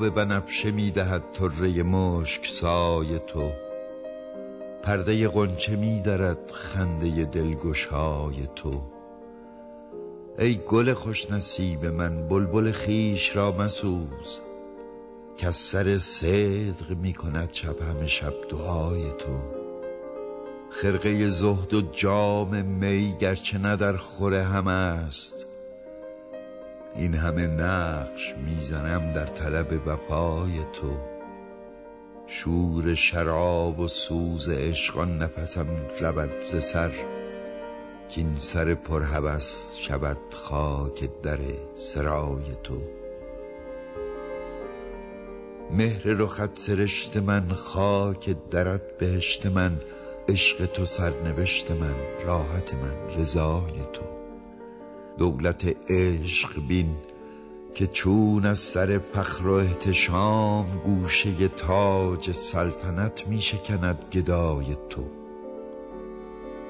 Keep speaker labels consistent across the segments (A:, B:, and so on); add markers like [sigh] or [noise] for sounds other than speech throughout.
A: به بنفشه می‌دهد طره مشک سای تو. پرده غنچه میدرد خنده دلگشای تو. ای گل خوش نصیب من بلبل خیش را مسوز. کز سر صدق می کند شب همه شب دعای تو. خرقه زهد و جام می گرچه نه در خور همه است این همه نقش می‌زنم در طلب وفای تو. شور شراب و سوز عشق آن نفسم رود ز سر کاین سر پرهوس شود خاک در سرای تو. مهر رخت سرشت من خاک درت بهشت من عشق تو سرنوشت من راحت من رضای تو. دولت عشق بین که چون از سر فخر و احتشام گوشه تاج سلطنت می شکند گدای تو.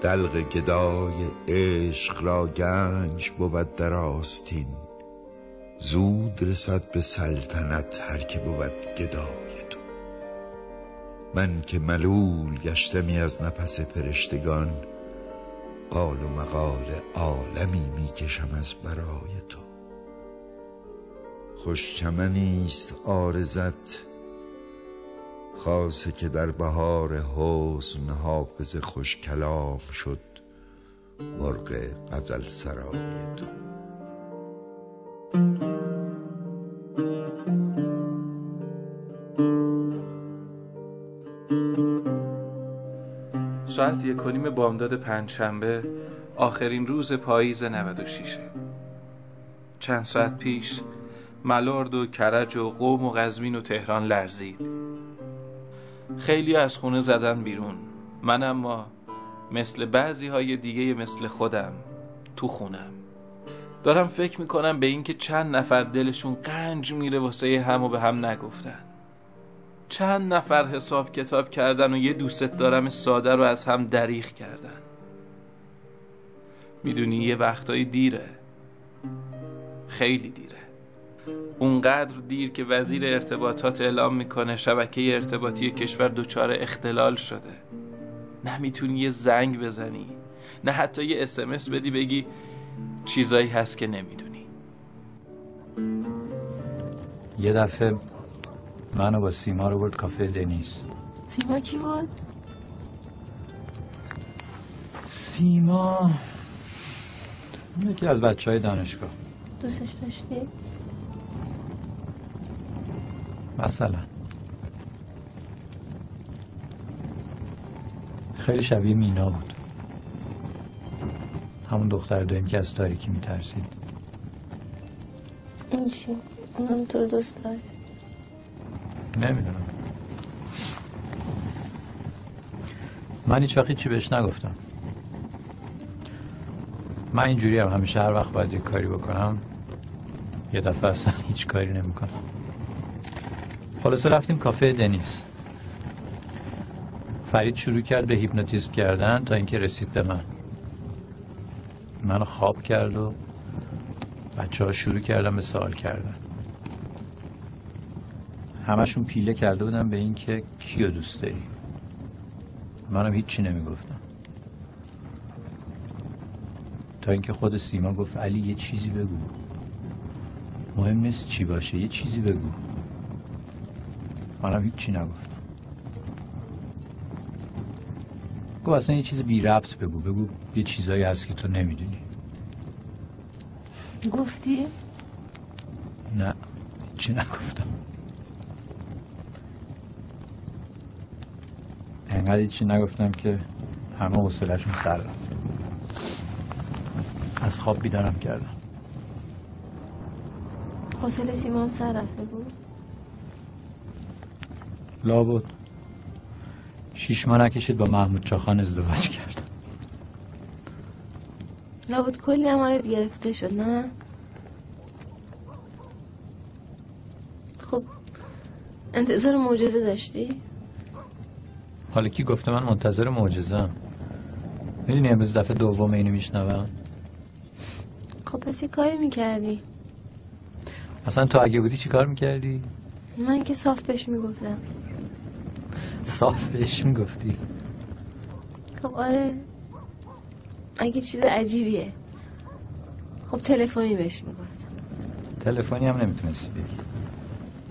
A: دلق گدای عشق را گنج بود در آستین زود رسد به سلطنت هر که بود گدای تو. من که ملول گشتمی از نفس فرشتگان قال و مقال عالمی می کشم از برای تو. خوش چمنی است عارضت خاصه که در بهار حسن حافظ خوش کلام شد مرغ غزل سرای تو.
B: ساعت یک و نیم بامداد پنجشنبه آخرین روز پاییز 96 چند ساعت پیش ملارد و کرج و قوم و قزمین و تهران لرزید. خیلی از خونه زدن بیرون. من اما مثل بعضی های دیگه مثل خودم تو خونم. دارم فکر می‌کنم به اینکه چند نفر دلشون قنج میره واسه هم و به هم نگفتن. چند نفر حساب کتاب کردن و یه دوست دارم ساده رو از هم دریغ کردن. می‌دونی یه وقتایی دیره. خیلی دیره. اونقدر دیر که وزیر ارتباطات اعلام می‌کنه شبکه ارتباطی کشور دچار اختلال شده. نه می‌تونی یه زنگ بزنی نه حتی یه اسمس بدی بگی چیزایی هست که نمی‌دونی.
C: یه دفعه منو با سیما رو برد کافه دنیس.
D: سیما کی بود؟
C: سیما؟ یکی از بچه های دانشگاه.
D: دوستش داشتی؟
C: مثلا. خیلی شبیه مینا بود. همون دختر داریم که از تاریکی میترسید.
D: این چی؟ اونم تو دوست داره.
C: نمی‌دونم. من هیچ وقت چی بهش نگفتم. من اینجوری هم همیشه هر وقت باید یک کاری بکنم یه دفعه اصلا هیچ کاری نمی‌کنم. خلاصه رفتیم کافه دنیس. فرید شروع کرد به هیپنوتیزم کردن تا اینکه رسید به من. منو خواب کرد و بچه ها شروع کردن به سوال کردن. همشون پیله کرده بودن به اینکه کیو دوست داری. منم هیچی نمی‌گفتم. تا اینکه خود سیما گفت علی یه چیزی بگو. مهم نیست چی باشه یه چیزی بگو. منم هیچی نگفتم. گفت اصلا یه چیز بی ربط بگو بگو یه چیزایی هست که تو نمی‌دونی.
D: گفتی؟
C: نه هیچی نگفتم. انقدر هیچی نگفتم که همه حوصله‌شون سر رفت. از خواب بیدارم کردم.
D: حوصله سیما هم سر رفته بود؟
C: لابد شیش ماه نکشید با محمود چاخان ازدواج کرد.
D: لابد کلی امارت گرفته شد نه؟ خب انتظار معجزه داشتی؟
C: حالا کی گفته من منتظر معجزه‌ام؟ می‌دونی امروز دفعه دوم اینو میشنوم؟
D: خب پس یه کاری می‌کردی؟
C: اصلا تو اگه بودی چی کار می‌کردی؟
D: من که صاف بهش می‌گفتم.
C: صاف بهش می‌گفتی؟
D: خب آره. اگه چیز عجیبیه. خب تلفنی بهش می‌گفتم
C: تلفنی هم نمی‌تونستی بگی.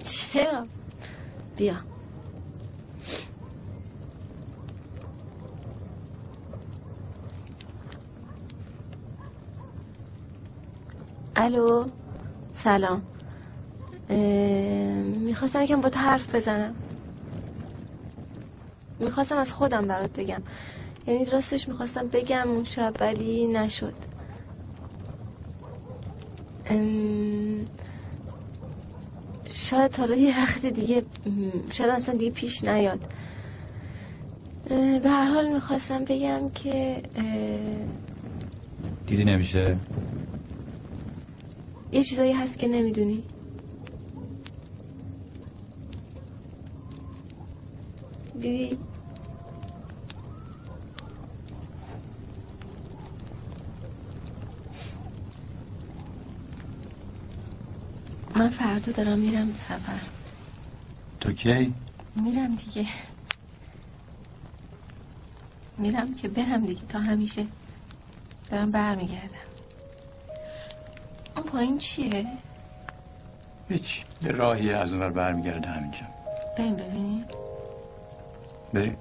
D: چرا؟ بیا. الو سلام. می‌خواستم یکم با حرف بزنم. می‌خواستم از خودم برات بگم. یعنی راستش می‌خواستم بگم اون شب ولی نشد. شاید حالا یه وقت دیگه شاید اصلا دیگه پیش نیاد. به هر حال می‌خواستم بگم که
C: دیدی نمیشه؟
D: یه چیزایی هست که نمی‌دونی. دیدی؟ من فردا دارم میرم سفر.
C: تو کی؟
D: میرم دیگه. میرم که برم دیگه تا همیشه. دارم برمیگردم. اون پایین چیه؟
C: هیچ. یه راهی از اونور برمیگرده همینجا.
D: بریم ببینیم.
C: بریم.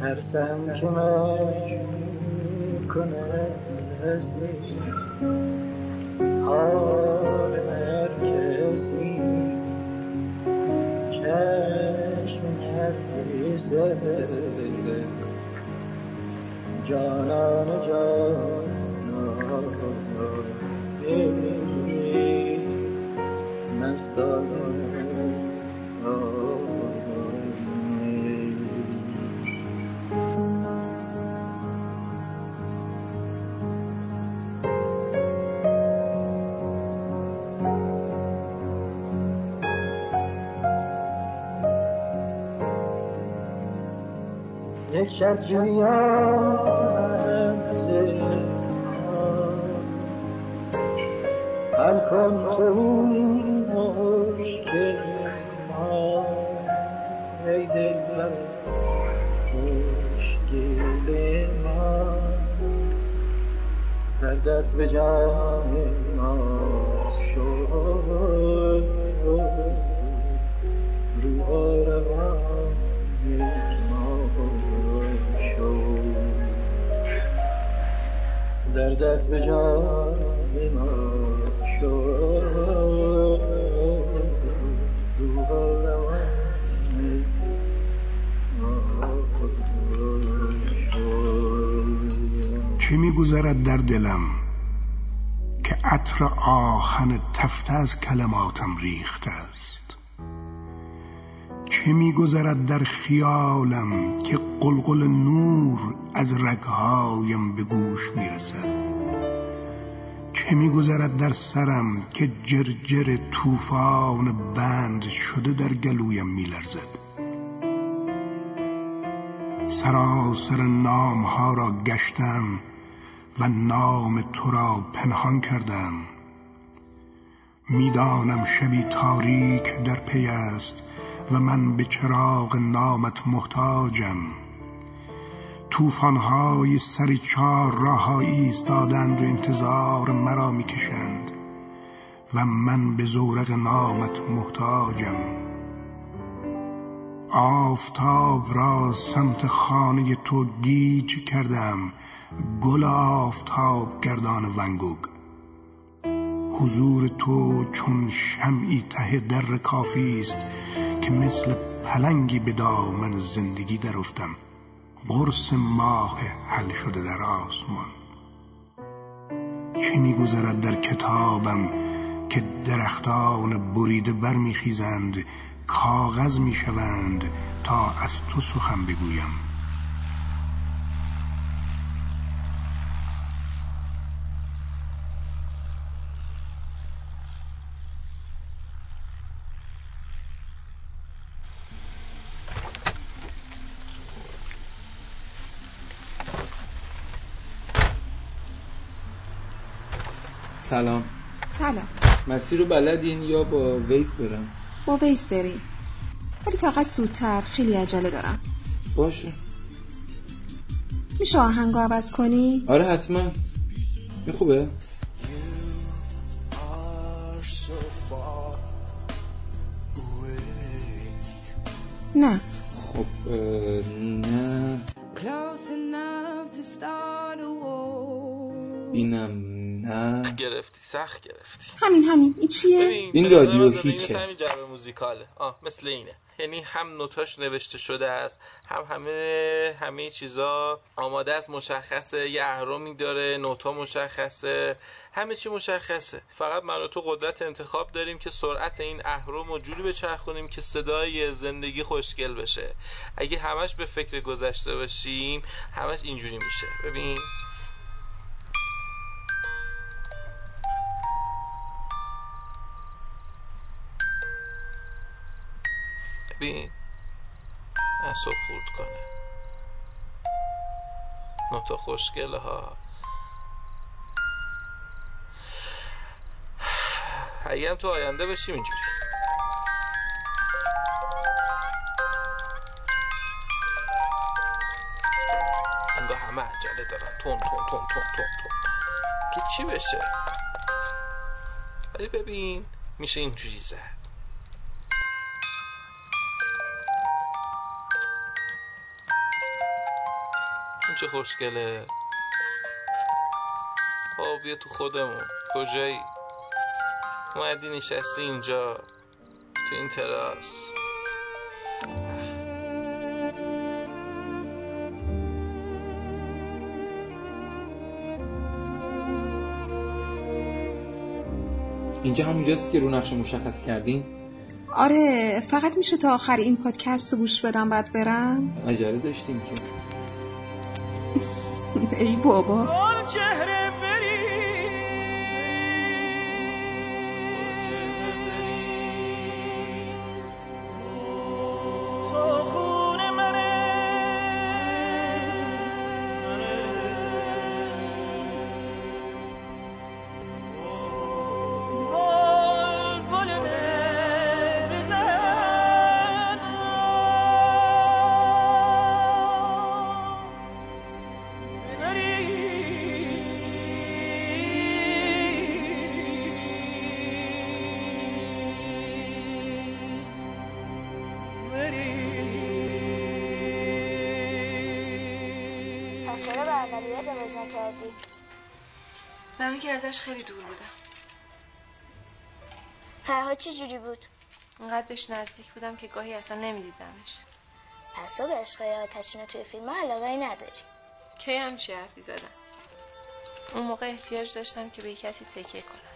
E: ترسم که مجبور کند حال هر کسی چشم نفیسه جانان جانان مستان شب جویان حل کن تو دست به جان ما شد. روح و روان ما شد. در دست به جان
F: چه میگذرد در دلم که عطر آهن تفته از کلماتم ریخته است؟ چه میگذرد در خیالم که قلقل نور از رگهایم به گوش می‌رسد؟ چه میگذرد در سرم که جرجر طوفان بند شده در گلویم میلرزد؟ سراسر نام ها را گشتم و نام تو را پنهان کردم. می‌دانم شبی تاریک در پی است و من به چراغ نامت محتاجم. توفانهای سر چار راهایی ایستادند و انتظار مرا می‌کشند و من به زورق نامت محتاجم. آفتاب را سمت خانه تو گیج کردم گل آفتاب گردان ونگوگ. حضور تو چون شمعی ته در کافی است که مثل پلنگی به دامن زندگی درافتم قرص ماه حل شده در آسمان. چه میگذرد در کتابم که درختان بریده برمیخیزند کاغذ می‌شوند تا از تو سخن بگویم.
G: سلام.
H: سلام.
G: مسیر رو بلدین یا با ویس برم؟
H: با ویس بریم. ولی فقط زودتر خیلی عجله دارم.
G: باشه.
H: میشه آهنگو عوض کنی؟
G: آره حتما. این خوبه
B: گرفتی سخت گرفتی.
H: همین همین. این چیه؟
G: این رادیو هیچه.
B: مثل همین جعبه موزیکاله آه مثل اینه. یعنی هم نوتاش نوشته شده است هم همه همه چیزا آماده است مشخصه یه اهرامی داره نوتا مشخصه همه چی مشخصه. فقط من و تو قدرت انتخاب داریم که سرعت این اهرم رو جوری بچرخونیم که صدای زندگی خوشگل بشه. اگه همش به فکر گذشته باشیم همش اینجوری میشه. ببین. ببین. اصاب خورد کنه. نوتا خوشگله ها. اگه تو آینده بشیم اینجوری. انگاه همه عجله دارن. تون تون تون تون تون تون. که چی بشه؟ ولی ببین میشه اینجوری زد. چه خوشگله؟ با بیا تو خودمون. کجایی؟ اومدی نشستی اینجا تو این تراس.
G: اینجا همونجاست که رو نقشه مشخص کردین
H: آره فقط میشه تا آخر این پادکست رو گوش بدم بعد برم؟
G: عجله داشتیم که.
H: ای بابا.
I: چرا با اولی ازدواج نکردی؟
J: من که ازش خیلی دور بودم.
I: فرهاد چه جوری بود؟
J: اونقدر بهش نزدیک بودم که گاهی اصلا نمیدیدمش.
I: پس تو به عشقای آتشینا توی فیلم علاقه ای نداری.
J: کی همچی حرفی زدم اون موقع احتیاج داشتم که به کسی تکیه کنم.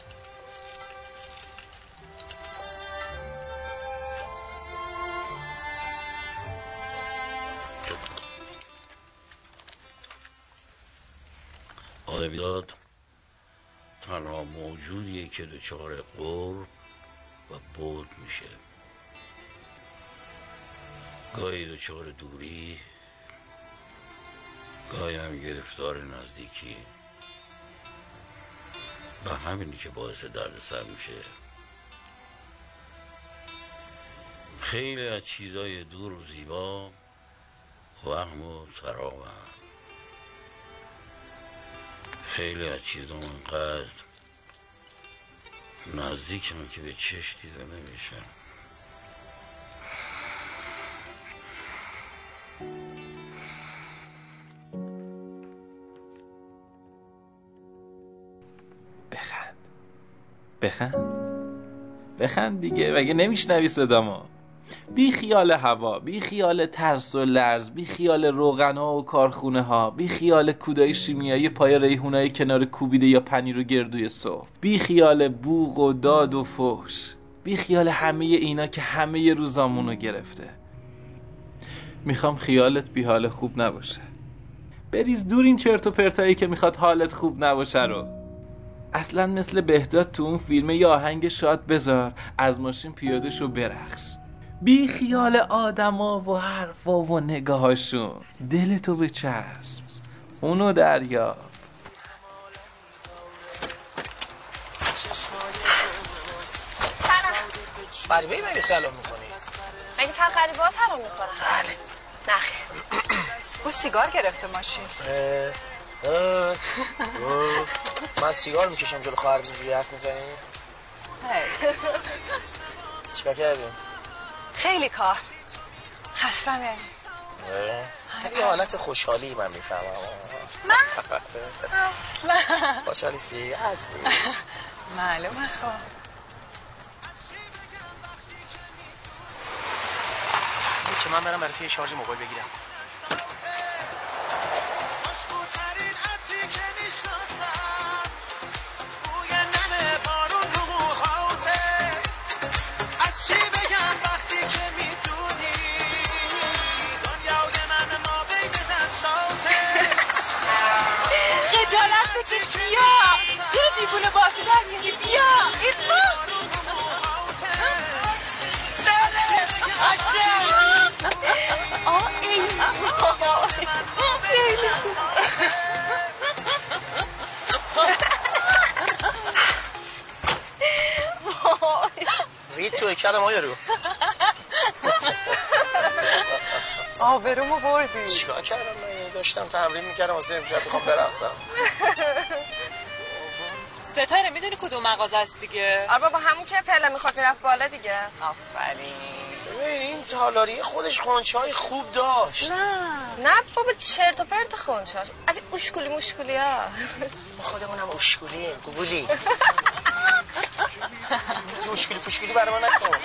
K: آدمیزاد تنها موجودیه که دچار قرب و بود میشه. گاهی دچار دوری گاهی هم گرفتار نزدیکی. و همینی که باعث دردسر میشه. خیلی از چیزای دور و زیبا وهم و سرابن خیلی از چیزا انقدر نزدیکم که به چشم دیده نمیشه.
B: بخند. بخند. بخند دیگه مگه نمیشنوی صدامو؟ بی خیال هوا بی خیال ترس و لرز بی خیال روغن ها و کارخونه ها بی خیال کودای شیمیایی پای ریحونای کنار کوبیده یا پنیر و گردوی صبح بی خیال بوغ و داد و فوش بی خیال همه اینا که همه روزامونو گرفته. می‌خوام خیالت بی حال خوب نباشه. بریز دور این چرت و پرتایی که می‌خواد حالت خوب نباشه رو. اصلا مثل بهداد تو اون فیلم یه آهنگ شاد بذار از ماشین پیاده شو برقص. بی خیال آدما و حرفا و نگاهاشون. دلتو به چسب. اونو دریا.
L: غریبه مگه سلام می‌کنی.
J: مگه فقط غریبه ها سلام می‌کنن؟
L: بله.
J: نخیر
M: او سیگار گرفته ماشین.
L: اه، اه، اه. من سیگار می‌کشم جلو خواهرت اینجوری حرف می‌زنی؟ چیکار کردیم
M: خیلی کار. هستم یعنی
L: یه حالت خوشحالی من می‌فهمم.
M: من؟ [laughs] اصلا
L: خوشحالیستی هستی.
M: معلومه خب.
L: که من برم برای تو یه شارژ موبایل بگیرم.
M: دیوونه بازی در میاری بیا. ایسا آه ای خیلی
L: رید تو کلم ها یارو
M: آبرومو بردی.
L: چیکار کردم من؟ داشتم تمرین می‌کردم واسه امشب بخوام برقصم.
M: ستاره می‌دونی کدوم مغازه است دیگه؟
J: آره بابا همون که پله می‌خواد می‌رفت بالا دیگه.
M: آفرین.
L: ببین این تالاری خودش خانچه های خوب داشت.
J: نه نه بابا چرت و پرت خونچاش از این اشکولی مشکولی ها
L: ما خودمونم اشکولیم گوگولی. تو اشکولی پوشکولی برای ما نکن.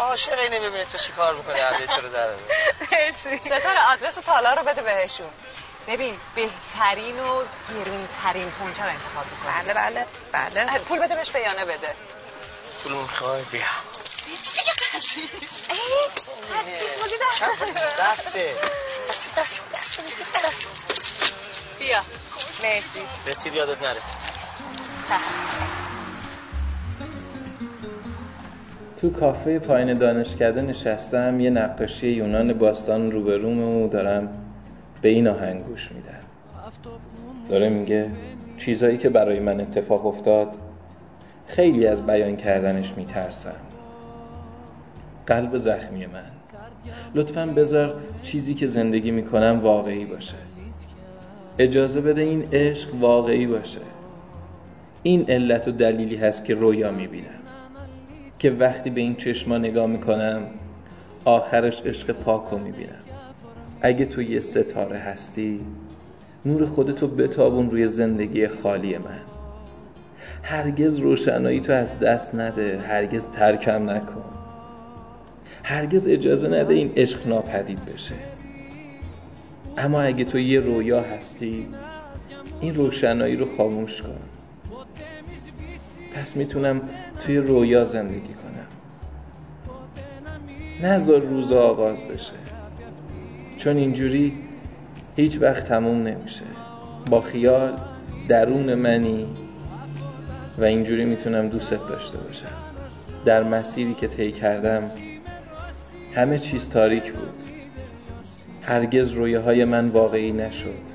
L: عاشق اینه ببینه تو چی کار می‌کنه علی تو رو ذره
M: مرسی. ستاره آدرس تالا رو بده بهشون. ببین بهترین و گرونترین خونچه رو انتخاب می‌کنه
J: بله بله بله.
M: پول بده بهش بیانه بده.
L: پول می‌خوای بیا.
J: خسیس بودی
L: دسته. دسته دسته دسته دسته
M: بیا.
J: مرسی.
L: رسید یادت نره.
B: تو کافه پایین دانشکده نشستم یه نقاشی یونان باستان روبروم و دارم. به این آهنگ گوش میدم داره میگه چیزایی که برای من اتفاق افتاد خیلی از بیان کردنش میترسم. قلب زخمی من. لطفا بذار چیزی که زندگی می‌کنم واقعی باشه. اجازه بده این عشق واقعی باشه. این علت و دلیلی هست که رویا می‌بینم. که وقتی به این چشما نگاه می‌کنم آخرش عشق پاک رو می‌بینم. اگه تو یه ستاره هستی نور خودتو بتابون روی زندگی خالی من. هرگز روشنایی تو از دست نده هرگز ترکم نکن. هرگز اجازه نده این عشق ناپدید بشه. اما اگه تو یه رویا هستی این روشنایی رو خاموش کن. پس می‌تونم توی رویا زندگی کنم. نذار روز آغاز بشه. چون اینجوری هیچ وقت تموم نمیشه. با خیال درون منی و اینجوری می‌تونم دوستت داشته باشم. در مسیری که طی کردم همه چیز تاریک بود. هرگز رویاهای من واقعی نشد.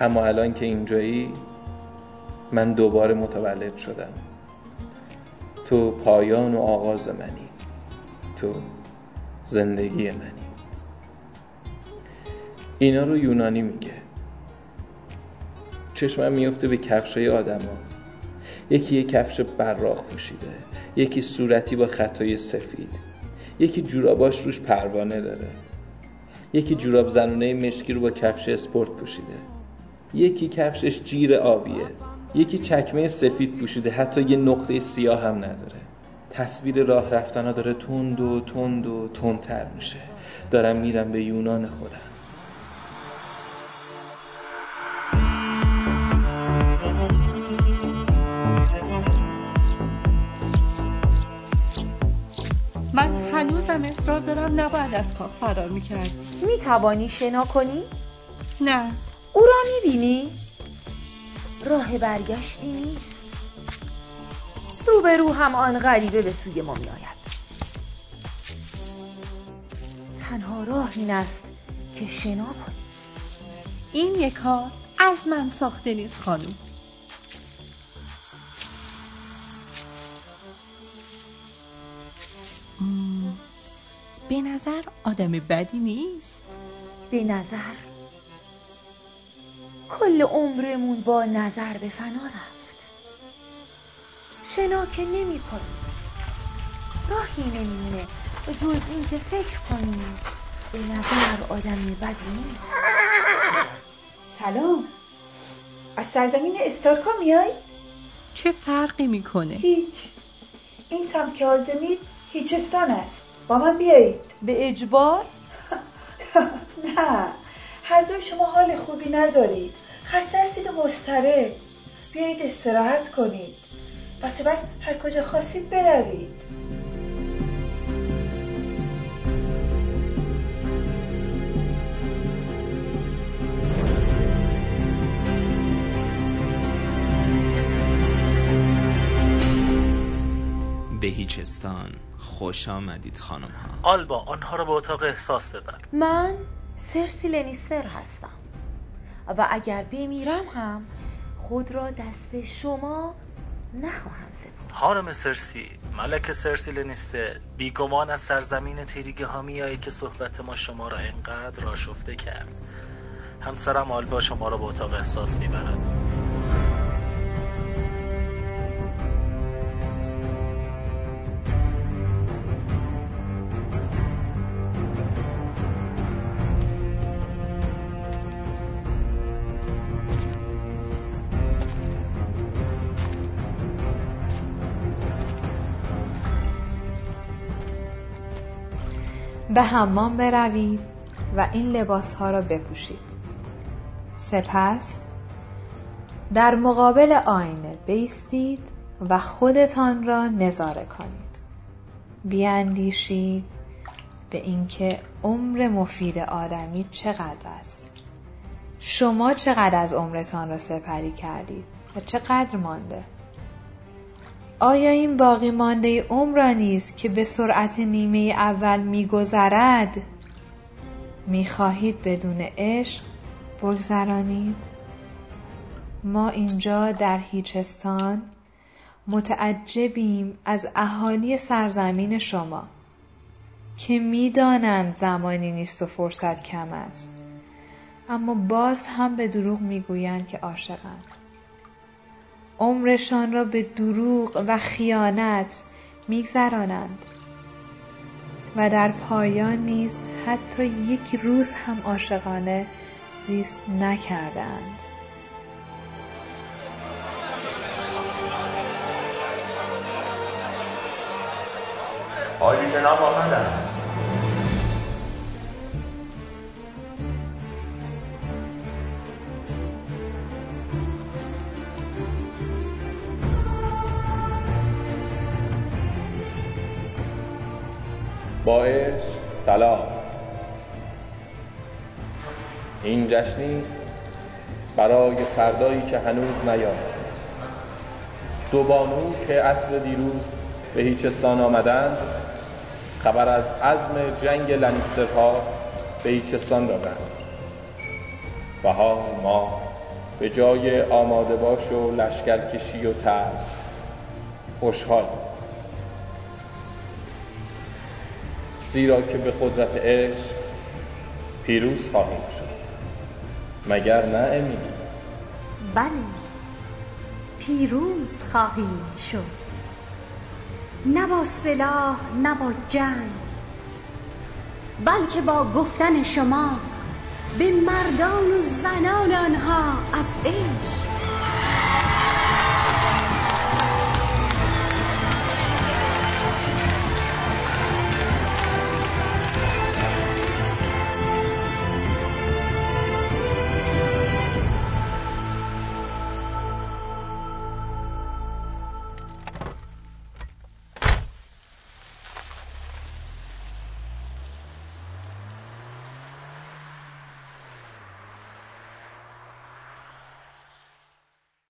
B: اما الان که اینجایی من دوباره متولد شدم. تو پایان و آغاز منی. تو زندگی منی. اینا رو یونانی میگه. چشمم میفته به کفشای آدما. یکی یه کفش براق پوشیده یکی صورتی با خطای سفید یکی جوراباش روش پروانه داره یکی جوراب زنونه مشکی رو با کفش اسپورت پوشیده یکی کفشش جیر آبیه یکی چکمه سفید پوشیده حتی یه نقطه سیاه هم نداره. تصویر راه رفتنا داره تند و تند و تندتر میشه. دارم میرم به یونان خودم.
N: دارم نباید از کاخ فرار می‌کرد.
O: می توانی شنا کنی؟
N: نه.
O: او را می‌بینی؟ راه برگشتی نیست. روبرو هم آن غریبه به سوی ما میآید. تنها راه این است که شنا کنی.
N: این یک کار از من ساخته نیست خانم. به نظر آدم بدی نیست.
O: به نظر. کل عمرمون با نظر به فنا رفت. شنا که نمی کنی راهی نمیمونه. به جز این که فکر کنیم به نظر آدم بدی نیست.
P: سلام. از سرزمین استارکا میای؟
N: چه فرقی می‌کنه؟
P: هیچ. این سمت که آزمید هیچستان است. با من بیایید.
O: به اجبار؟ [laughs]
P: نه هر دوی شما حال خوبی ندارید. خسته هستید و مضطرب. بیایید استراحت کنید. بس بس هر کجا خواستید بروید.
Q: به هیچستان خوش آمدید خانم ها.
R: آلبا آنها را به اتاق احساس ببر
O: من سرسی لنیستر هستم. و اگر بمیرم هم خود را دست شما نخواهم سپرد.
R: خانم سرسی ملک سرسی لنیستر بیگمان از سرزمین تیریگه ها میایید که صحبت ما شما را اینقدر آشفته کرد. همسرم آلبا شما را به اتاق احساس می‌برد.
S: به حمام بروید و این لباس ها را بپوشید. سپس در مقابل آینه بیستید و خودتان را نظاره کنید. بیاندیشید به اینکه عمر مفید آدمی چقدر است. شما چقدر از عمرتان را سپری کردید و چقدر مانده؟ آیا این باقی مانده عمر را نیز که به سرعت نیمه اول میگذرد؟ می‌خواهید بدون عشق بگذرانید؟ ما اینجا در هیچستان متعجبیم از اهالی سرزمین شما که می‌دانند زمانی نیست و فرصت کم است. اما باز هم به دروغ می‌گویند که عاشقند. عمرشان را به دروغ و خیانت میگذرانند و در پایان نیز حتی یک روز هم عاشقانه زیست نکردند.
T: عالی جناب آمدند.
B: با عشق سلام. این جشنی است برای فردایی که هنوز نیامد. دو بانو که عصر دیروز به هیچستان آمدند خبر از عزم جنگ لنیسترها به هیچستان دادند. و حال ما به جای آماده باش و لشکرکشی و ترس خوشحال. زیرا که به قدرت عشق پیروز خواهیم شد. مگر نه امیلی؟
U: بله پیروز خواهیم شد. نه با سلاح نه با جنگ بلکه با گفتن شما به مردان و زنان آنها از عشق